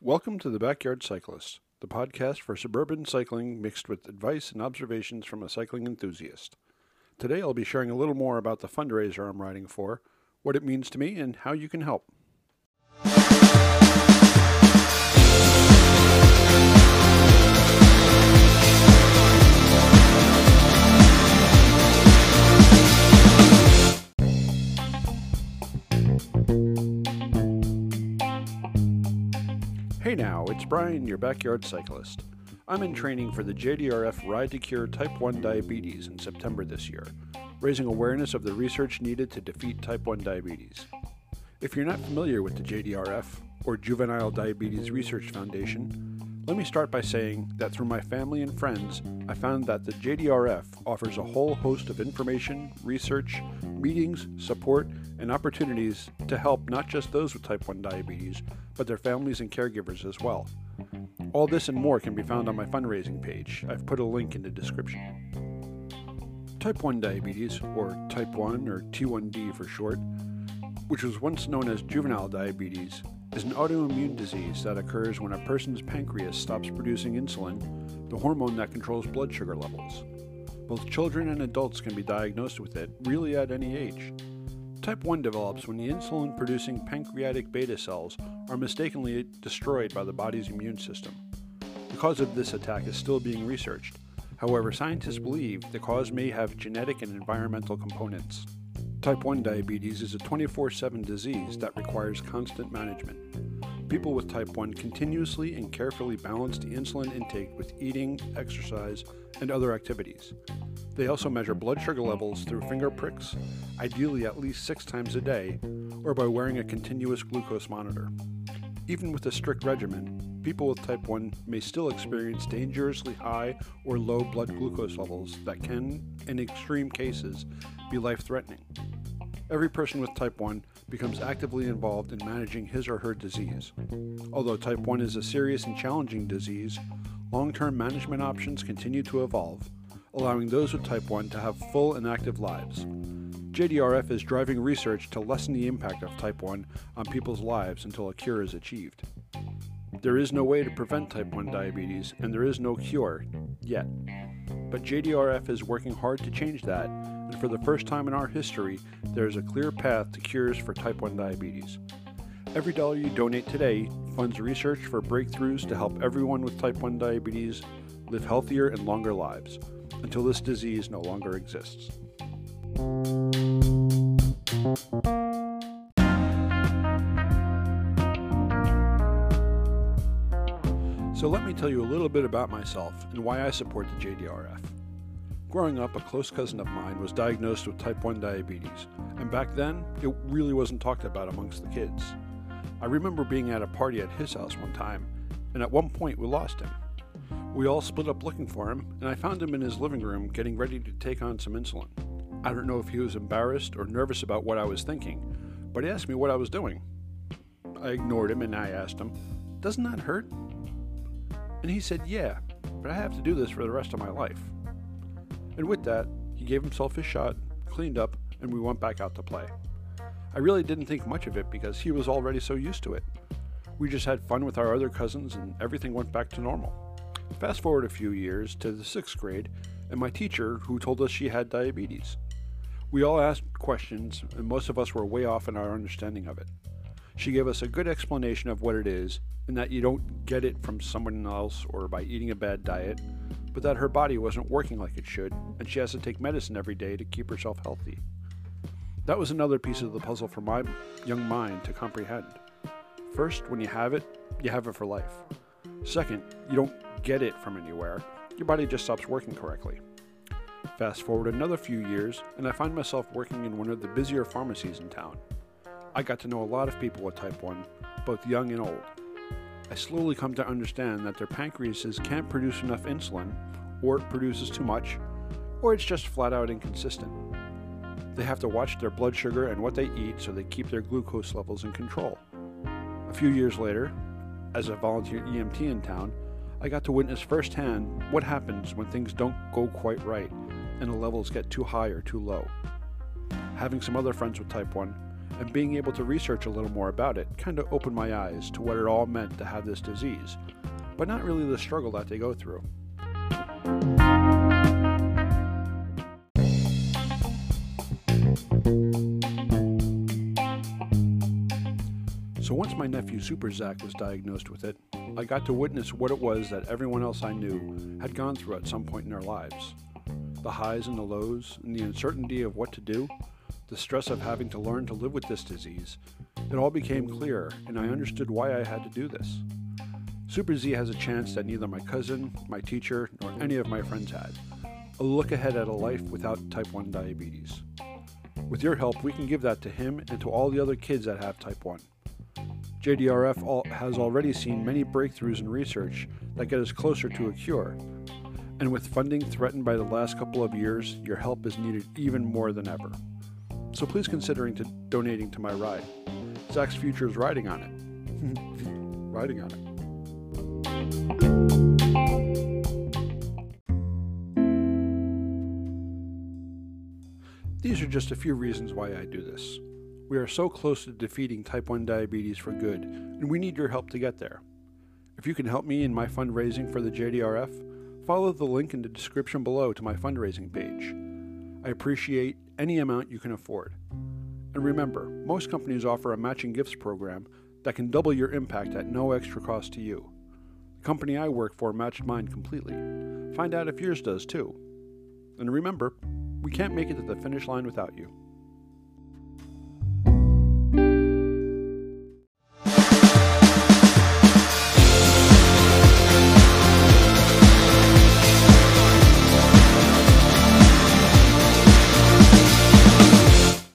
Welcome to the Backyard Cyclist, the podcast for suburban cycling mixed with advice and observations from a cycling enthusiast. Today I'll be sharing a little more about the fundraiser I'm riding for, what it means to me, and how you can help. Hey now, it's Brian, your backyard cyclist. I'm in training for the JDRF Ride to Cure Type 1 Diabetes in September this year, raising awareness of the research needed to defeat type 1 diabetes. If you're not familiar with the JDRF, or Juvenile Diabetes Research Foundation, let me start by saying that through my family and friends, I found that the JDRF offers a whole host of information, research, meetings, support, and opportunities to help not just those with type 1 diabetes, but their families and caregivers as well. All this and more can be found on my fundraising page. I've put a link in the description. Type 1 diabetes, or type 1 or T1D for short, which was once known as juvenile diabetes, is an autoimmune disease that occurs when a person's pancreas stops producing insulin, the hormone that controls blood sugar levels. Both children and adults can be diagnosed with it really at any age. Type 1 develops when the insulin producing pancreatic beta cells are mistakenly destroyed by the body's immune system. The cause of this attack is still being researched. However, scientists believe the cause may have genetic and environmental components. Type 1 diabetes is a 24 7 disease that requires constant management. People with type 1 continuously and carefully balance the insulin intake with eating, exercise, and other activities. They also measure blood sugar levels through finger pricks, ideally at least six times a day, or by wearing a continuous glucose monitor. Even with a strict regimen, people with type 1 may still experience dangerously high or low blood glucose levels that can, in extreme cases, be life threatening. Every person with type 1 becomes actively involved in managing his or her disease. Although type 1 is a serious and challenging disease, long term management options continue to evolve, allowing those with type 1 to have full and active lives. JDRF is driving research to lessen the impact of type 1 on people's lives until a cure is achieved. There is no way to prevent type 1 diabetes, and there is no cure yet. But JDRF is working hard to change that, and for the first time in our history, there is a clear path to cures for type 1 diabetes. Every dollar you donate today funds research for breakthroughs to help everyone with type 1 diabetes live healthier and longer lives until this disease no longer exists. So, let me tell you a little bit about myself and why I support the JDRF. Growing up, a close cousin of mine was diagnosed with type 1 diabetes, and back then, it really wasn't talked about amongst the kids. I remember being at a party at his house one time, and at one point we lost him. We all split up looking for him, and I found him in his living room getting ready to take on some insulin. I don't know if he was embarrassed or nervous about what I was thinking, but he asked me what I was doing. I ignored him and I asked him, Doesn't that hurt? And he said, Yeah, but I have to do this for the rest of my life. And with that, he gave himself his shot, cleaned up, and we went back out to play. I really didn't think much of it because he was already so used to it. We just had fun with our other cousins and everything went back to normal. Fast forward a few years to the sixth grade, and my teacher, who told us she had diabetes. We all asked questions, and most of us were way off in our understanding of it. She gave us a good explanation of what it is, and that you don't get it from someone else or by eating a bad diet, but that her body wasn't working like it should, and she has to take medicine every day to keep herself healthy. That was another piece of the puzzle for my young mind to comprehend. First, when you have it, you have it for life. Second, you don't get it from anywhere, your body just stops working correctly. Fast forward another few years, and I find myself working in one of the busier pharmacies in town. I got to know a lot of people with type 1, both young and old. I slowly come to understand that their pancreases can't produce enough insulin, or it produces too much, or it's just flat out inconsistent. They have to watch their blood sugar and what they eat so they keep their glucose levels in control. A few years later, as a volunteer EMT in town, I got to witness firsthand what happens when things don't go quite right and the levels get too high or too low. Having some other friends with type 1, and being able to research a little more about it kind of opened my eyes to what it all meant to have this disease, but not really the struggle that they go through. So once my nephew Super Zach was diagnosed with it, I got to witness what it was that everyone else I knew had gone through at some point in their lives. The highs and the lows, and the uncertainty of what to do, the stress of having to learn to live with this disease, it all became clear, and I understood why I had to do this. Super Z has a chance that neither my cousin, my teacher, nor any of my friends had a look ahead at a life without type 1 diabetes. With your help, we can give that to him and to all the other kids that have type 1. JDRF has already seen many breakthroughs in research that get us closer to a cure. And with funding threatened by the last couple of years, your help is needed even more than ever. So please consider to donating to my ride. Zach's future is riding on it. riding on it. These are just a few reasons why I do this. We are so close to defeating type 1 diabetes for good, and we need your help to get there. If you can help me in my fundraising for the JDRF, follow the link in the description below to my fundraising page. I appreciate any amount you can afford. And remember, most companies offer a matching gifts program that can double your impact at no extra cost to you. The company I work for matched mine completely. Find out if yours does too. And remember, we can't make it to the finish line without you.